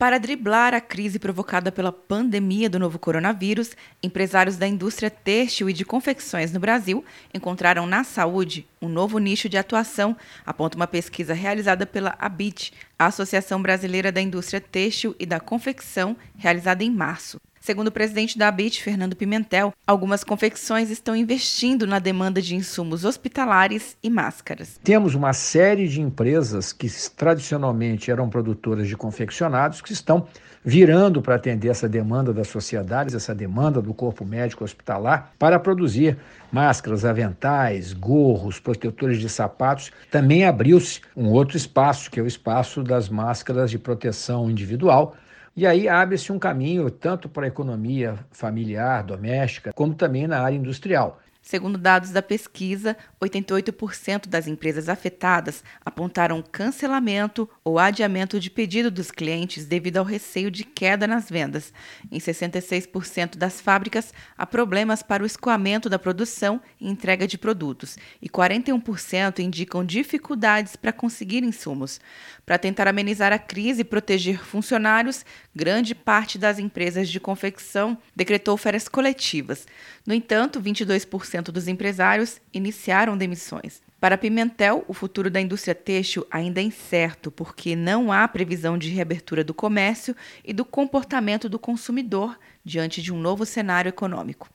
Para driblar a crise provocada pela pandemia do novo coronavírus, empresários da indústria têxtil e de confecções no Brasil encontraram na saúde um novo nicho de atuação, aponta uma pesquisa realizada pela ABIT, a Associação Brasileira da Indústria Têxtil e da Confecção, realizada em março. Segundo o presidente da ABIT, Fernando Pimentel, algumas confecções estão investindo na demanda de insumos hospitalares e máscaras. Temos uma série de empresas que tradicionalmente eram produtoras de confeccionados que estão virando para atender essa demanda das sociedades, essa demanda do corpo médico hospitalar, para produzir máscaras, aventais, gorros, protetores de sapatos. Também abriu-se um outro espaço, que é o espaço das máscaras de proteção individual e aí abre-se um caminho tanto para a economia familiar, doméstica, como também na área industrial. Segundo dados da pesquisa, 88% das empresas afetadas apontaram cancelamento ou adiamento de pedido dos clientes devido ao receio de queda nas vendas. Em 66% das fábricas, há problemas para o escoamento da produção e entrega de produtos, e 41% indicam dificuldades para conseguir insumos. Para tentar amenizar a crise e proteger funcionários, grande parte das empresas de confecção decretou férias coletivas. No entanto, 22% dos empresários iniciaram demissões. Para Pimentel, o futuro da indústria têxtil ainda é incerto, porque não há previsão de reabertura do comércio e do comportamento do consumidor diante de um novo cenário econômico.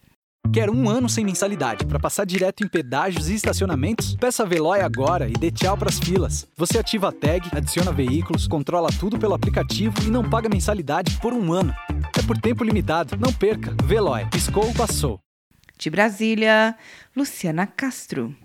Quer um ano sem mensalidade para passar direto em pedágios e estacionamentos? Peça a Veloy agora e dê tchau para as filas. Você ativa a tag, adiciona veículos, controla tudo pelo aplicativo e não paga mensalidade por um ano. É por tempo limitado. Não perca. Veloy. Piscou, passou. De Brasília, Luciana Castro.